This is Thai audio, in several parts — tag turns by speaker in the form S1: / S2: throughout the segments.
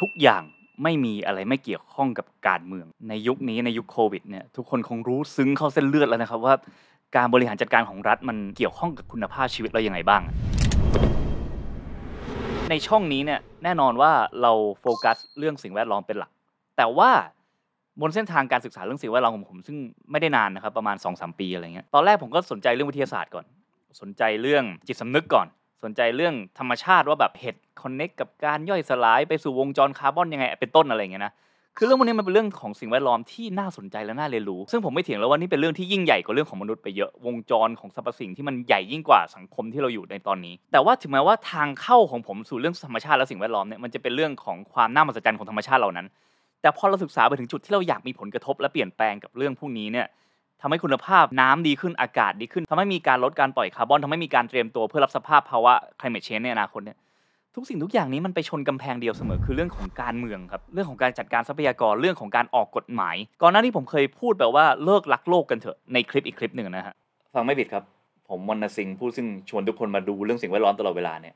S1: ทุกอย่างไม่มีอะไรไม่เกี่ยวข้องกับการเมือง ในยุคนี้ในยุคโควิดเนี่ยทุกคนคงรู้ซึ้งเข้าเส้นเลือดแล้วนะครับว่าการบริหารจัดการของรัฐมันเกี่ยวข้องกับคุณภาพชีวิตเราอยังไงบ้าง ในช่องนี้เนี่ยแน่นอนว่าเราโฟกัสเรื่องสิ่งแวดล้อมเป็นหลัก แต่ว่าบนเส้นทางการศึกษาเรื่องสิ่งแวดล้อมของผม ซึ่งไม่ได้นานนะครับประมาณ2อสปีอะไรเงี้ยตอนแรกผมก็สนใจเรื่องวิทยาศาสตร์ก่อน สนใจเรื่องจิตสำนึกก่อน สนใจเรื่องธรรมชาติว่าแบบเห็ดคอนเน็กกับการย่อยสลายไปสู่วงจรคาร์บอนยังไง เป็นต้นอะไรเงี้ยนะคือเรื่องพวกนี้มันเป็นเรื่องของสิ่งแวดล้อมที่น่าสนใจและน่าเรียนรู้ ซึ่งผมไม่เถียงแล้วว่านี่เป็นเรื่องที่ยิ่งใหญ่กว่าเรื่องของมนุษย์ไปเยอะวงจรของสรรพสิ่งที่มันใหญ่ยิ่งกว่าสังคมที่เราอยู่ในตอนนี้ แต่ว่าถึงแม้ว่าทางเข้าของผมสู่เรื่องธรรมชาติและสิ่งแวดล้อมเนี่ยมันจะเป็นเรื่องของความน่ามหัศจรรย์ของธรรมชาติเหล่านั้น แต่พอเราศึกษาไปถึงจุดที่เราอยากมีผลกระทบและเปลี่ยนแปลงกับเรื่องพวกนี้เนี่ย ทำให้คุณภาพน้ำดีขึ้นอากาศดีขึ้นทำให้มีการลดการปล่อยคาร์บอนทำให้มีการเตรียมตัวเพื่อรับสภาพภาวะ climate change ในอนาคตเนี่ยทุกสิ่งทุกอย่างนี้มันไปชนกำแพงเดียวเสมอคือเรื่องของการเมืองครับเรื่องของการจัดการทรัพยากรเรื่องของการออกกฎหมาย ก่อนหน้านี้ผมเคยพูดแบบว่าเลิกรักโลกกันเถอะในคลิปอีกคลิปหนึ่งนะฮะฟังไม่ผิดครับ ผมวรรณสิงห์ผู้ซึ่งชวนทุกคนมาดูเรื่องสิ่งแวดล้อมตลอดเวลาเนี่ย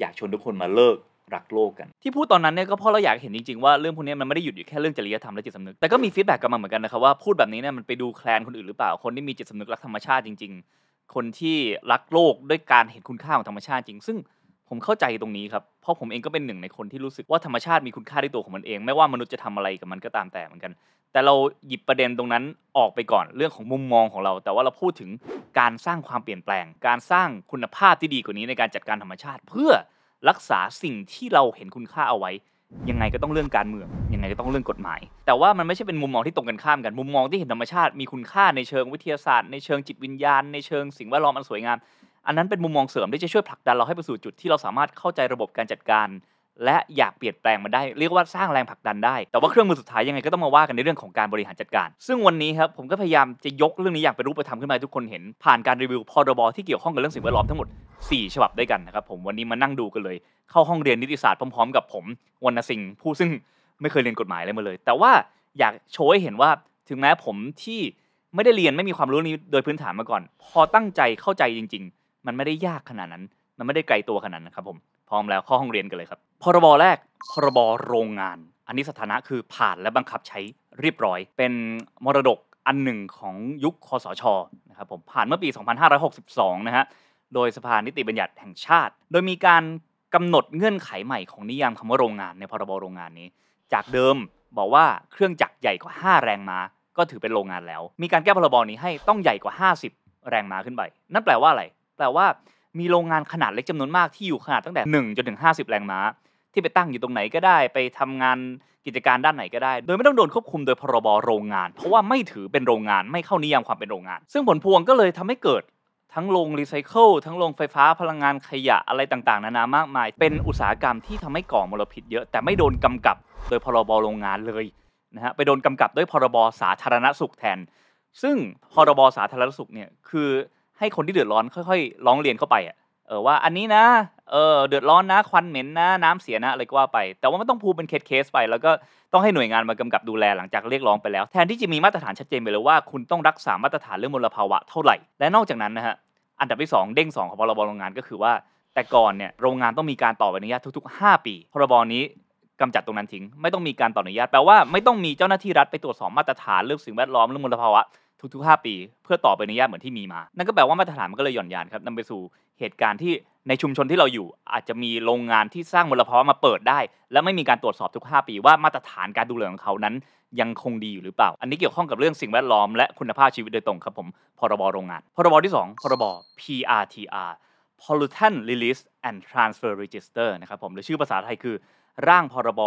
S1: อยากชวนทุกคนมาเลิก รักโลกกัน ที่พูดตอนนั้นเนี่ยก็เพราะเราอยากเห็นจริงๆว่าเรื่องพวกนี้มันไม่ได้หยุดอยู่แค่เรื่องจริยธรรมและจิตสำนึกแต่ก็มี feedback กลับมาเหมือนกันนะครับว่าพูดแบบนี้เนี่ยมันไปดูแคลนคนอื่นหรือเปล่าคนที่มีจิตสำนึกรักธรรมชาติจริง ๆ คนที่รักโลกด้วยการเห็นคุณค่าของธรรมชาติจริง ซึ่งผมเข้าใจตรงนี้ครับเพราะผมเองก็เป็นหนึ่งในคนที่รู้สึกว่าธรรมชาติมีคุณค่าในตัวของมันเอง ไม่ว่ามนุษย์จะทำอะไรกับมันก็ตามแต่เหมือนกัน แต่เราหยิบประเด็นตรงนั้นออกไปก่อนเรื่องของมุมมองของเรา แต่ว่าเราพูดถึงการสร้างความเปลี่ยนแปลง การสร้างคุณภาพที่ดีกว่านี้ในการจัดการธรรมชาติ เพื่อ รักษาสิ่งที่เราเห็นคุณค่าเอาไว้ ยังไงก็ต้องเรื่องการเมือง ยังไงก็ต้องเรื่องกฎหมาย แต่ว่ามันไม่ใช่เป็นมุมมองที่ตรงกันข้ามกัน มุมมองที่เห็นธรรมชาติมีคุณค่าในเชิงวิทยาศาสตร์ ในเชิงจิตวิญญาณ ในเชิงสิ่งแวดล้อมอันสวยงาม อันนั้นเป็นมุมมองเสริมที่จะช่วยผลักดันเราให้ไปสู่จุดที่เราสามารถเข้าใจระบบการจัดการ และอยากเปลี่ยนแปลงมาได้ เรียกว่าสร้างแรงผลักดันได้ แต่ว่าเครื่องมือสุดท้ายยังไงก็ต้องมาว่ากันในเรื่องของการบริหารจัดการ ซึ่งวันนี้ครับผมก็พยายามจะยกเรื่องนี้อย่างเป็นรูปธรรมขึ้นมาทุกคนเห็น ผ่านการรีวิวพรบที่เกี่ยวข้องกับเรื่องสิ่งแวดล้อมทั้งหมด 4 ฉบับด้วยกันนะครับผมวันนี้มานั่งดูกันเลย เข้าห้องเรียนนิติศาสตร์พร้อมๆ กับผมวรรณสิงห์ผู้ซึ่งไม่เคยเรียนกฎหมายอะไรมาเลย แต่ว่าอยากโชว์ให้เห็นว่าถึงแม้ผมที่ไม่ได้เรียนไม่มีความรู้นี้โดยพื้นฐานมาก่อน พอตั้งใจเข้าใจจริง ๆ มันไม่ได้ยากขนาดนั้น มันไม่ได้ไกลตัวขนาดนั้นครับผมพร้อมแล้วเข้าห้องเรียนกันเลยครับ พรบแรก พรบโรงงาน อันนี้สถานะคือผ่านและบังคับใช้เรียบร้อย เป็นมรดกอันหนึ่งของยุคคอสชนะครับผมผ่านเมื่อปี 2562 นะฮะโดยสภานิติบัญญัติแห่งชาติ โดยมีการกำหนดเงื่อนไขใหม่ของนิยามคำว่าโรงงานในพรบโรงงานนี้ จากเดิมบอกว่าเครื่องจักรใหญ่กว่า 5 แรงม้า ก็ถือเป็นโรงงานแล้ว มีการแก้พรบนี้ให้ต้องใหญ่กว่า 50 แรงม้าขึ้นไป นั่นแปลว่าอะไร แปลว่ามีโรงงานขนาดเล็กจำนวนมากที่อยู่ขนาดตั้งแต่ 1 จนถึง 50 แรงม้า ที่ไปตั้งอยู่ตรงไหนก็ได้ ไปทำงานกิจการด้านไหนก็ได้ โดยไม่ต้องโดนควบคุมโดยพรบโรงงาน เพราะว่าไม่ถือเป็นโรงงานไม่เข้านิยามความเป็นโรงงาน ซึ่งผลพวงก็เลยทำให้เกิดทั้งโรงรีไซเคิลทั้งโรงไฟฟ้าพลังงานขยะอะไรต่างๆ นานามากมาย เป็นอุตสาหกรรมที่ทำให้ก่อมลพิษเยอะ แต่ไม่โดนกำกับโดยพรบโรงงานเลยนะฮะไปโดนกำกับด้วยพรบสาธารณสุขแทน ซึ่งพรบสาธารณสุขเนี่ยคือให้คนที่เดือดร้อนค่อย ๆ ร้องเรียนเข้าไปอะ ออว่าอันนี้นะเออเดือดร้อนนะควันเหม็นนะน้ำเสียนะอะไรก็ว่าไป แต่ว่ามันต้องพูดเป็นเคสเคสไป แล้วก็ต้องให้หน่วยงานมากำกับดูแลหลังจากเรียกร้องไปแล้ว แทนที่จะมีมาตรฐานชัดเจนไปเลยว่าคุณต้องรักษามาตรฐานเรื่องมลภาวะเท่าไหร่ และนอกจากนั้นนะฮะอันดับที่ 2 เด้ง 2 ของพรบโรงงานก็คือว่า แต่ก่อนเนี่ยโรงงานต้องมีการต่อใบอนุญาตทุก ๆ 5 ปีพรบนี้กำจัดตรงนั้นทิ้ง ไม่ต้องมีการต่ออนุญาตแปลว่าไม่ต้องมีเจ้าหน้าที่รัฐไปตรวจสอบมาตรฐานเรื่องสิ่งแวดล้อมเรื่องมลภาวะ ทุกๆ 5 ปี เพื่อต่อใบอนุญาตเหมือนที่มีมา นั่นก็แปลว่ามาตรฐานมันก็เลยหย่อนยานครับนำไปสู่เหตุการณ์ที่ในชุมชนที่เราอยู่ อาจจะมีโรงงานที่สร้างมลภาวะมาเปิดได้ และไม่มีการตรวจสอบทุก 5 ปี ว่ามาตรฐานการดูแลของเขานั้น ยังคงดีอยู่หรือเปล่า อันนี้เกี่ยวข้องกับเรื่องสิ่งแวดล้อมและคุณภาพชีวิตโดยตรงครับผมพรบโรงงานพรบที่ 2 พรบ PRTR Pollutant Release and Transfer Register นะครับผมหรือชื่อภาษาไทยคือ ร่างพรบ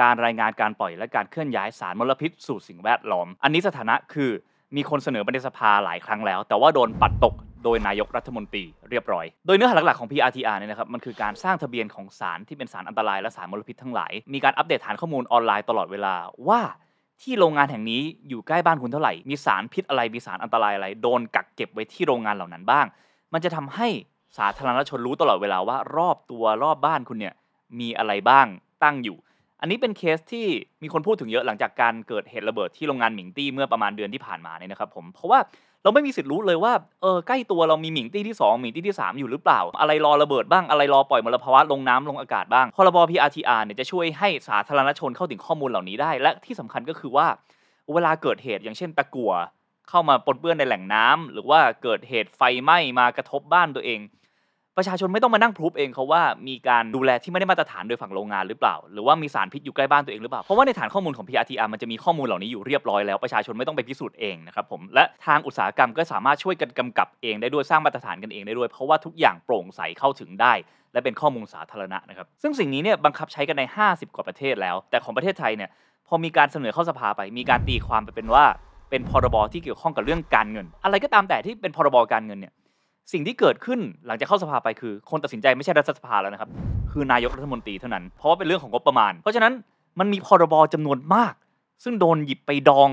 S1: การรายงานการปล่อยและการเคลื่อนย้ายสารมลพิษสู่สิ่งแวดล้อม อันนี้สถานะคือ มีคนเสนอไปในสภาหลายครั้งแล้ว แต่ว่าโดนปัดตกโดยนายกรัฐมนตรีเรียบร้อย โดยเนื้อหาหลักๆของ PRTR เนี่ยนะครับ มันคือการสร้างทะเบียนของสารที่เป็นสารอันตรายและสารมลพิษทั้งหลาย มีการอัปเดตฐานข้อมูลออนไลน์ตลอดเวลาว่าที่โรงงานแห่งนี้อยู่ใกล้บ้านคุณเท่าไหร่ มีสารพิษอะไร มีสารอันตรายอะไร โดนกักเก็บไว้ที่โรงงานเหล่านั้นบ้าง มันจะทำให้สาธารณชนรู้ตลอดเวลาว่ารอบตัวรอบบ้านคุณเนี่ยมีอะไรบ้างตั้งอยู่ อันนี้เป็นเคสที่มีคนพูดถึงเยอะหลังจากการเกิดเหตุระเบิดที่โรงงานหมิงตี้เมื่อประมาณเดือนที่ผ่านมาเนี่ยนะครับผมเพราะว่าเราไม่มีสิทธิ์รู้เลยว่าเออใกล้ตัวเรามีหมิงตี้ที่ 2 หมิงตี้ที่ 3 อยู่หรือเปล่า อะไรรอระเบิดบ้างอะไรรอปล่อยมลภาวะลงน้ำลงอากาศบ้างพรบ PRTR เนี่ยจะช่วยให้สาธารณชนเข้าถึงข้อมูลเหล่านี้ได้ และที่สำคัญก็คือว่า เวลาเกิดเหตุอย่างเช่นตะกั่วเข้ามาปนเปื้อนในแหล่งน้ำหรือว่าเกิดเหตุไฟไหม้มากระทบบ้านตัวเอง ประชาชนไม่ต้องมานั่งพรูฟเองเขาว่ามีการดูแลที่ไม่ได้มาตรฐานโดยฝั่งโรงงานหรือเปล่า หรือว่ามีสารพิษอยู่ใกล้บ้านตัวเองหรือเปล่า เพราะว่าในฐานข้อมูลของ PRTR มันจะมีข้อมูลเหล่านี้อยู่เรียบร้อยแล้วประชาชนไม่ต้องไปพิสูจน์เองนะครับผมและทางอุตสาหกรรมก็สามารถช่วยกันกำกับเองได้ด้วยสร้างมาตรฐานกันเองได้ด้วย เพราะว่าทุกอย่างโปร่งใสเข้าถึงได้ และเป็นข้อมูลสาธารณะนะครับซึ่งสิ่งนี้เนี่ยบังคับใช้กันใน 50 กว่าประเทศแล้ว แต่ของประเทศไทยเนี่ยพอมีการเสนอเข้าสภาไปมีการตีความไปเป็นว่าเป็นพรบที่เกี่ยวข้องกับเรื่องการเงิน อะไรก็ตามแต่ที่เป็นพรบการเงินเนี่ย สิ่งที่เกิดขึ้นหลังจากเข้าสภาไปคือ คนตัดสินใจไม่ใช่รัฐสภาแล้วนะครับ คือนายกรัฐมนตรีเท่านั้น เพราะว่าเป็นเรื่องของงบประมาณ เพราะฉะนั้นมันมีพรบจำนวนมาก ซึ่งโดนหยิบไปดอง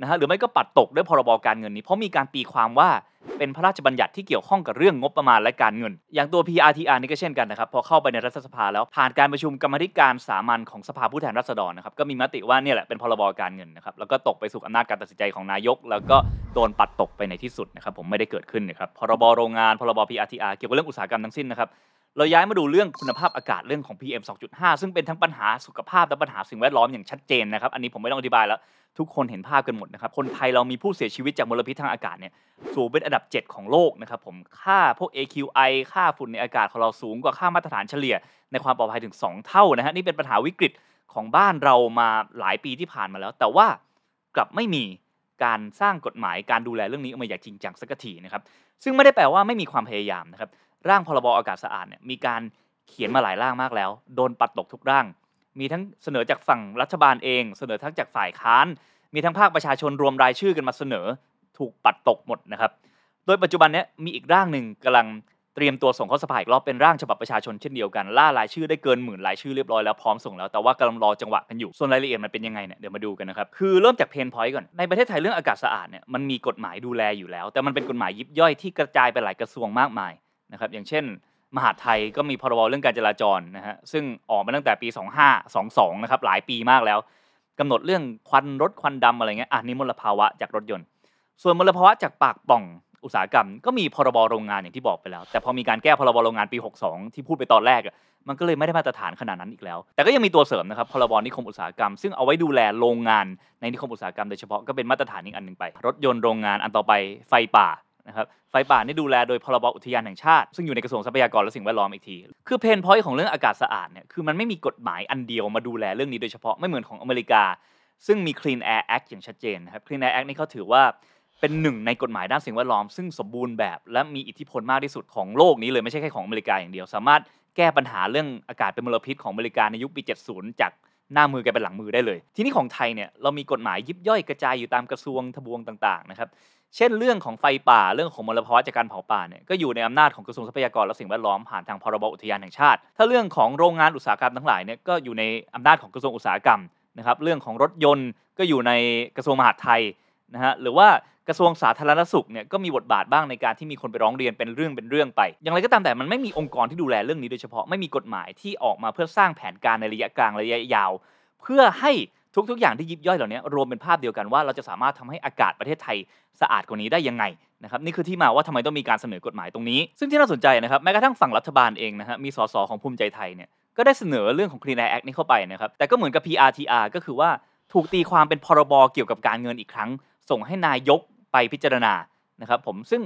S1: นะฮะหรือไม่ก็ปัดตกด้วยพรบการเงินนี้เพราะมีการตีความว่าเป็นพระราชบัญญัติที่เกี่ยวข้องกับเรื่องงบประมาณและการเงิน อย่างตัว PRTR นี่ก็เช่นกันนะครับพอเข้าไปในรัฐสภาแล้วผ่านการประชุมกรรมธิการสามัญของสภาผู้แทนราษฎรนะครับก็มีมติว่าเนี่ยแหละเป็นพรบการเงินนะครับแล้วก็ตกไปสู่อำนาจการตัดสินใจของนายก แล้วก็โดนปัดตกไปในที่สุดนะครับผมไม่ได้เกิดขึ้นนะครับพรบโรงงานพรบ PRTR เกี่ยวกับเรื่องอุตสาหกรรมทั้งสิ้นนะครับ เราย้ายมาดูเรื่องคุณภาพอากาศเรื่องของ PM 2.5 ซึ่งเป็นทั้งปัญหาสุขภาพและปัญหาสิ่งแวดล้อมอย่างชัดเจนนะครับ อันนี้ผมไม่ต้องอธิบายแล้ว ทุกคนเห็นภาพกันหมดนะครับ คนไทยเรามีผู้เสียชีวิตจากมลพิษทางอากาศเนี่ยสูงเป็นอันดับ 7 ของโลกนะครับผม ค่าพวก AQI ค่าฝุ่นในอากาศของเราสูงกว่าค่ามาตรฐานเฉลี่ย ในความปลอดภัยถึง 2 เท่านะฮะนี่เป็นปัญหาวิกฤตของบ้านเรามาหลายปีที่ผ่านมาแล้ว แต่ว่ากลับไม่มีการสร้างกฎหมายการดูแลเรื่องนี้ออกมาอย่างจริงจังสักทีนะครับ ซึ่งไม่ได้แปลว่าไม่มีความพยายามนะครับ ร่างพรบอากาศสะอาดเนี่ยมีการเขียนมาหลายร่างมากแล้ว โดนปัดตกทุกร่าง มีทั้งเสนอจากฝั่งรัฐบาลเอง เสนอทั้งจากฝ่ายค้าน มีทั้งภาคประชาชนรวมรายชื่อกันมาเสนอ ถูกปัดตกหมดนะครับ โดยปัจจุบันนี้มีอีกร่างหนึ่งกำลังเตรียมตัวส่งเข้าสภาอีกรอบเป็นร่างฉบับประชาชนเช่นเดียวกันล่ารายชื่อได้เกินหมื่นรายชื่อเรียบร้อยแล้วพร้อมส่งแล้วแต่ว่ากำลังรอจังหวะกันอยู่ส่วนรายละเอียดมันเป็นยังไงเนี่ยเดี๋ยวมาดูกันนะครับคือเริ่มจากเพนพอยต์ก่อนในประเทศไทยเรื่องอากาศสะอาดเนี่ยมันมีกฎหมายดูแลอยู่แล้ว แต่มันเป็นกฎหมายยิบย่อยที่กระจายไปหลายกระทรวงมากมาย นะครับอย่างเช่น มหาไทยก็มีพรบเรื่องการจราจรนะฮะซึ่งออกมาตั้งแต่ปี 2522นะครับหลายปีมากแล้วกำหนดเรื่องควันรถควันดำอะไรเงี้ยอะนี่มลภาวะจากรถยนต์ ส่วนมลภาวะจากปากป่องอุตสาหกรรม ก็มีพรบโรงงานอย่างที่บอกไปแล้ว แต่พอมีการแก้พรบโรงงานปี 62 ที่พูดไปตอนแรกอะมันก็เลยไม่ได้มาตรฐานขนาดนั้นอีกแล้ว แต่ก็ยังมีตัวเสริมนะครับพรบนิคมอุตสาหกรรม ซึ่งเอาไว้ดูแลโรงงานในนิคมอุตสาหกรรมโดยเฉพาะก็เป็นมาตรฐานอีกอันหนึ่งไป รถยนต์โรงงานอันต่อไปไฟป่า นะครับไฟป่านี่ดูแลโดยพรบอุทยานแห่งชาติ ซึ่งอยู่ในกระทรวงทรัพยากรและสิ่งแวดล้อมอีกที คือเพนพอยต์ของเรื่องอากาศสะอาดเนี่ยคือมันไม่มีกฎหมายอันเดียวมาดูแลเรื่องนี้โดยเฉพาะไม่เหมือนของอเมริกา ซึ่งมี Clean Air Act อย่างชัดเจนนะครับ Clean Air Act นี่เขาถือว่าเป็นหนึ่งในกฎหมายด้านสิ่งแวดล้อม ซึ่งสมบูรณ์แบบและมีอิทธิพลมากที่สุดของโลกนี้เลยไม่ใช่แค่ของอเมริกาอย่างเดียว สามารถแก้ปัญหาเรื่องอากาศเป็นมลพิษของอเมริกาในยุคปี 70 จากหน้ามือกลายเป็นหลังมือได้เลย ทีนี้ของไทยเนี่ยเรามีกฎหมายยิบย่อยกระจายอยู่ตามกระทรวงทบวงต่างๆนะครับ เช่นเรื่องของไฟป่าเรื่องของมลภาวะจากการเผาป่าเนี่ยก็อยู่ในอำนาจของกระทรวงทรัพยากรและสิ่งแวดล้อมผ่านทางพรบอุทยานแห่งชาติ ถ้าเรื่องของโรงงานอุตสาหกรรมทั้งหลายเนี่ยก็อยู่ในอำนาจของกระทรวงอุตสาหกรรมนะครับเรื่องของรถยนต์ก็อยู่ในกระทรวงมหาดไทยนะฮะหรือว่ากระทรวงสาธารณสุขเนี่ยก็มีบทบาทบ้างในการที่มีคนไปร้องเรียนเป็นเรื่องเป็นเรื่องไป อย่างไรก็ตามแต่มันไม่มีองค์กรที่ดูแลเรื่องนี้โดยเฉพาะไม่มีกฎหมายที่ออกมาเพื่อสร้างแผนการในระยะกลางระยะยาว เพื่อให้ ทุก ๆ อย่างที่ยิบย่อยเหล่านี้รวมเป็นภาพเดียวกันว่าเราจะสามารถทำให้อากาศประเทศไทยสะอาดกว่านี้ได้ยังไงนะครับนี่คือที่มาว่าทำไมต้องมีการเสนอกฎหมายตรงนี้ ซึ่งที่น่าสนใจนะครับแม้กระทั่งฝั่งรัฐบาลเองนะฮะมีสสของภูมิใจไทยเนี่ยก็ได้เสนอเรื่องของ Clean Air Act นี้เข้าไปนะครับแต่ก็เหมือนกับ PRTR ก็คือว่าถูกตีความเป็นพรบเกี่ยวกับการเงินอีกครั้ง ส่งให้นายกไปพิจารณานะครับผมซึ่ง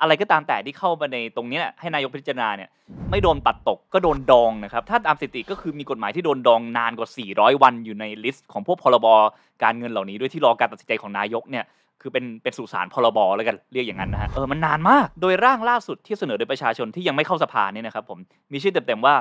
S1: อะไรก็ตามแต่ที่เข้ามาในตรงนี้ให้นายกพิจารณาเนี่ยไม่โดนปัดตกก็โดนดองนะครับ ถ้าตามสถิติก็คือมีกฎหมายที่โดนดองนานกว่า 400 วันอยู่ใน list ของพวกพรบการเงินเหล่านี้ด้วยที่รอการตัดสินใจของนายกเนี่ยคือเป็นเป็นสุสานพรบแล้วกันเรียกอย่างนั้นนะฮะเออมันนานมาก โดยร่างล่าสุดที่เสนอโดยประชาชนที่ยังไม่เข้าสภาเนี่ยนะครับผมมีชื่อเต็มๆว่า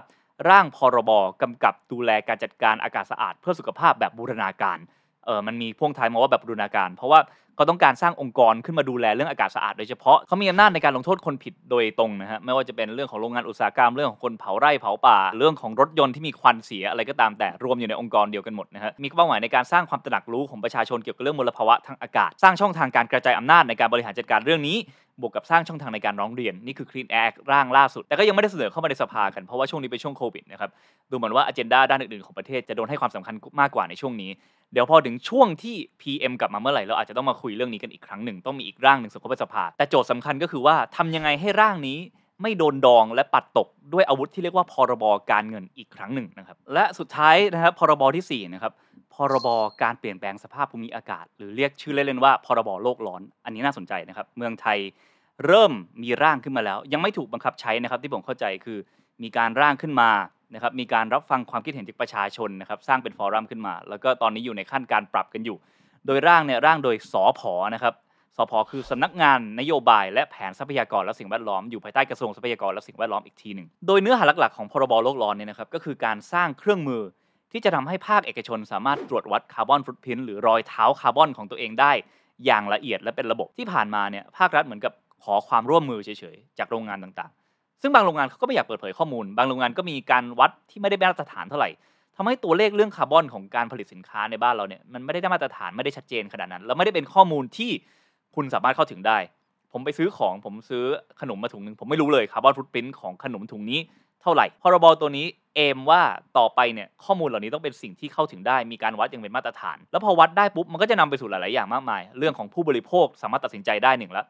S1: ร่างพรบกำกับดูแลการจัดการอากาศสะอาด เพื่อสุขภาพแบบบูรณาการเออมันมีพ่วงท้ายมาว่าแบบบูรณาการ เพราะว่า ก็ต้องการสร้างองค์กรขึ้นมาดูแลเรื่องอากาศสะอาดโดยเฉพาะเขามีอำนาจในการลงโทษคนผิดโดยตรงนะฮะไม่ว่าจะเป็นเรื่องของโรงงานอุตสาหกรรมเรื่องของคนเผาไร่เผาป่า เรื่องของรถยนต์ที่มีควันเสียอะไรก็ตามแต่รวมอยู่ในองค์กรเดียวกันหมดนะฮะมีเป้าหมายในการสร้างความตระหนักรู้ของประชาชนเกี่ยวกับเรื่องมลภาวะทางอากาศ สร้างช่องทางการกระจายอำนาจในการบริหารจัดการเรื่องนี้บวกกับสร้างช่องทางในการร้องเรียน นี่คือ Clean Air Act ร่างล่าสุด แต่ก็ยังไม่ได้เสนอเข้ามาในสภากัน เพราะว่าช่วงนี้เป็นช่วงโควิดนะครับ ดูเหมือนว่าอ g e n d a ด้านอื่นๆของประเทศจะโดนให้ความสำคัญมากกว่าในช่วงนี้ เดี๋ยวพอถึงช่วงที่ PM กลับมาเมื่อไหร่เราอาจจะต้องมาคุยุยเรื่องนี้กันอีกครั้งหนึ่งต้องมีอีกร่างหนึ่งส่งเข้าไปสภา แต่โจทย์สำคัญก็คือว่าทำยังไงให้ร่างนี้ไม่โดนดองและปัดตกด้วยอาวุธที่เรียกว่าพรบการเงินอีกครั้งหนึ่งนะครับ และสุดท้ายนะครับพรบที่4นะครับพรบการเปลี่ยนแปลงสภาพภูมิอากาศ หรือเรียกชื่อเล่นๆว่าพรบโลกร้อน อันนี้น่าสนใจนะครับเมืองไทยเริ่มมีร่างขึ้นมาแล้ว ยังไม่ถูกบังคับใช้นะครับที่ผมเข้าใจคือมีการร่างขึ้นมานะครับมีการรับฟังความคิดเห็นจากประชาชนนะครับสร้างเป็นฟอรัมขึ้นมา แล้วก็ตอนนี้อยู่ในขั้นการปรับกันอยู่ โดยร่างเนี่ยร่างโดยสอพอนะครับสพคือสำนักงานนโยบายและแผนทรัพยากรและสิ่งแวดล้อมอยู่ภายใต้กระทรวงทรัพยากรและสิ่งแวดล้อมอีกทีหนึ่งโดยเนื้อหาหลักๆของพรบโลกร้อนเนี่ยนะครับก็คือการสร้างเครื่องมือที่จะทำให้ภาคเอกชนสามารถตรวจวัดคาร์บอนฟุตพิ้นหรือรอยเท้าคาร์บอนของตัวเองได้ อย่างละเอียดและเป็นระบบที่ผ่านมาเนี่ยภาครัฐเหมือนกับขอความร่วมมือเฉยๆจากโรงงานต่างๆ ซึ่งบางโรงงานเขาก็ไม่อยากเปิดเผยข้อมูล บางโรงงานก็มีการวัดที่ไม่ได้มาตรฐานเท่าไหร่ ทำให้ตัวเลขเรื่องคาร์บอนของการผลิตสินค้าในบ้านเราเนี่ยมันไม่ได้มาตรฐานไม่ได้ชัดเจนขนาดนั้น แล้วไม่ได้เป็นข้อมูลที่คุณสามารถเข้าถึงได้ ผมไปซื้อของผมซื้อขนมมาถุงหนึ่งผมไม่รู้เลยคาร์บอนฟุตพิ้นของขนมถุงนี้เท่าไหร่พรบตัวนี้เอมว่าต่อไปเนี่ยข้อมูลเหล่านี้ต้องเป็นสิ่งที่เข้าถึงได้มีการวัดอย่างเป็นมาตรฐาน แล้วพอวัดได้ปุ๊บมันก็จะนำไปสู่หลาย ๆ อย่างมากมาย เรื่องของผู้บริโภคสามารถตัดสินใจได้หนึ่งละ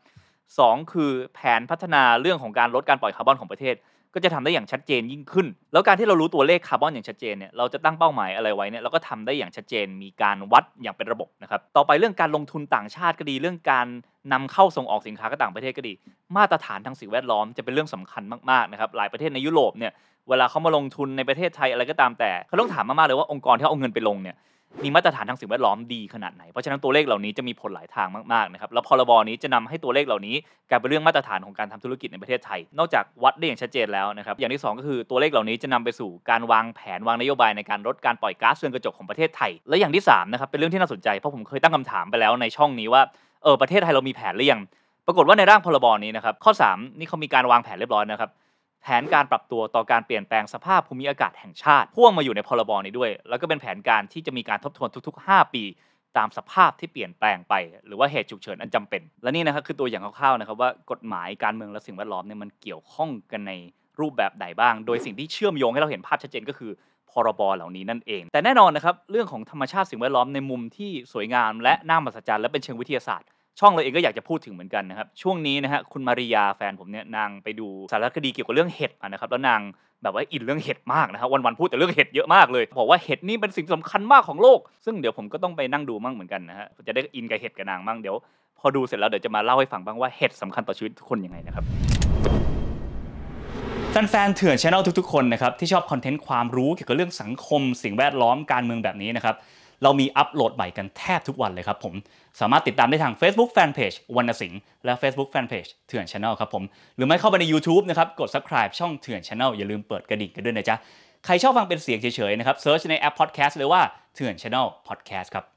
S1: สองคือแผนพัฒนาเรื่องของการลดการปล่อยคาร์บอนของประเทศ ก็จะทำได้อย่างชัดเจนยิ่งขึ้น แล้วการที่เรารู้ตัวเลขคาร์บอนอย่างชัดเจนเนี่ยเราจะตั้งเป้าหมายอะไรไว้เนี่ยเราก็ทำได้อย่างชัดเจน มีการวัดอย่างเป็นระบบนะครับต่อไปเรื่องการลงทุนต่างชาติก็ดีเรื่องการนำเข้าส่งออกสินค้าก็ต่างประเทศก็ดี มาตรฐานทางสิ่งแวดล้อมจะเป็นเรื่องสำคัญมากๆนะครับหลายประเทศในยุโรปเนี่ยเวลาเขามาลงทุนในประเทศไทยอะไรก็ตามแต่เขาต้องถามมากๆเลยว่าองค์กรที่เอาเงินไปลงเนี่ย มีมาตรฐานทางสิ่งแวดล้อมดีขนาดไหน เพราะฉะนั้นตัวเลขเหล่านี้จะมีผลหลายทางมากๆนะครับ แล้วพรบนี้จะนำให้ตัวเลขเหล่านี้กลายเป็นเรื่องมาตรฐานของการทำธุรกิจในประเทศไทย นอกจากวัดได้อย่างชัดเจนแล้วนะครับ อย่างที่ 2 ก็คือตัวเลขเหล่านี้จะนำไปสู่การวางแผนวางนโยบายในการลดการปล่อยก๊าซเรือนกระจกของประเทศไทย และอย่างที่3นะครับเป็นเรื่องที่น่าสนใจ เพราะผมเคยตั้งคำถามไปแล้วในช่องนี้ว่า เออประเทศไทยเรามีแผนหรือยัง ปรากฏว่าในร่างพรบนี้นะครับ ข้อ 3 นี่เขามีการวางแผนเรียบร้อยนะครับ แผนการปรับตัวต่อการเปลี่ยนแปลงสภาพภูมิอากาศแห่งชาติ พ่วงมาอยู่ในพรบนี้ด้วย แล้วก็เป็นแผนการที่จะมีการทบทวนทุก ๆ 5 ปี ตามสภาพที่เปลี่ยนแปลงไป หรือว่าเหตุฉุกเฉินอันจำเป็น และนี่นะครับคือตัวอย่างคร่าวๆนะครับว่ากฎหมายการเมืองและสิ่งแวดล้อมเนี่ยมันเกี่ยวข้องกันในรูปแบบใดบ้าง โดยสิ่งที่เชื่อมโยงให้เราเห็นภาพชัดเจนก็คือพรบเหล่านี้นั่นเอง แต่แน่นอนนะครับเรื่องของธรรมชาติสิ่งแวดล้อมในมุมที่สวยงาม และน่ามหัศจรรย์และเป็นเชิงวิทยาศาสตร์ ช่องเราเองก็อยากจะพูดถึงเหมือนกันนะครับ ช่วงนี้นะฮะคุณมาริยาแฟนผมเนี่ยนางไปดูสารคดีเกี่ยวกับเรื่องเห็ดมานะครับแล้วนางแบบว่าอินเรื่องเห็ดมากนะครับวันๆพูดแต่เรื่องเห็ดเยอะมากเลยบอกว่าเห็ดนี่เป็นสิ่งสำคัญมากของโลก ซึ่งเดี๋ยวผมก็ต้องไปนั่งดูมั่งเหมือนกันนะฮะจะได้อินกับเห็ดกับนางมั่งเดี๋ยวพอดูเสร็จแล้วเดี๋ยวจะมาเล่าให้ฟังบ้างว่าเห็ดสำคัญต่อชีวิตทุกคนยังไงนะครับแฟนๆเถื่อนช anel ทุกๆคนนะครับที่ชอบคอนเทนต์ความรู้เกี่ยวกับเรื่องสังคม สิ่งแวดล้อมการเมืองแบบนี้นะครับ เรามีอัปโหลดใหม่กันแทบทุกวันเลยครับผม สามารถติดตามได้ทาง Facebook Fanpage วรรณสิงห์และ Facebook Fanpage เถื่อนช anel ครับผม หรือไม่เข้าไปใน YouTube นะครับ กด subscribe ช่องเถื่อนช anel อย่าลืมเปิดกระดิ่งกันด้วยนะจ๊ะ ใครชอบฟังเป็นเสียงเฉยๆนะครับเซิร์ชในแอป Podcast เลยว่าเถื่อนช anel podcast ครับ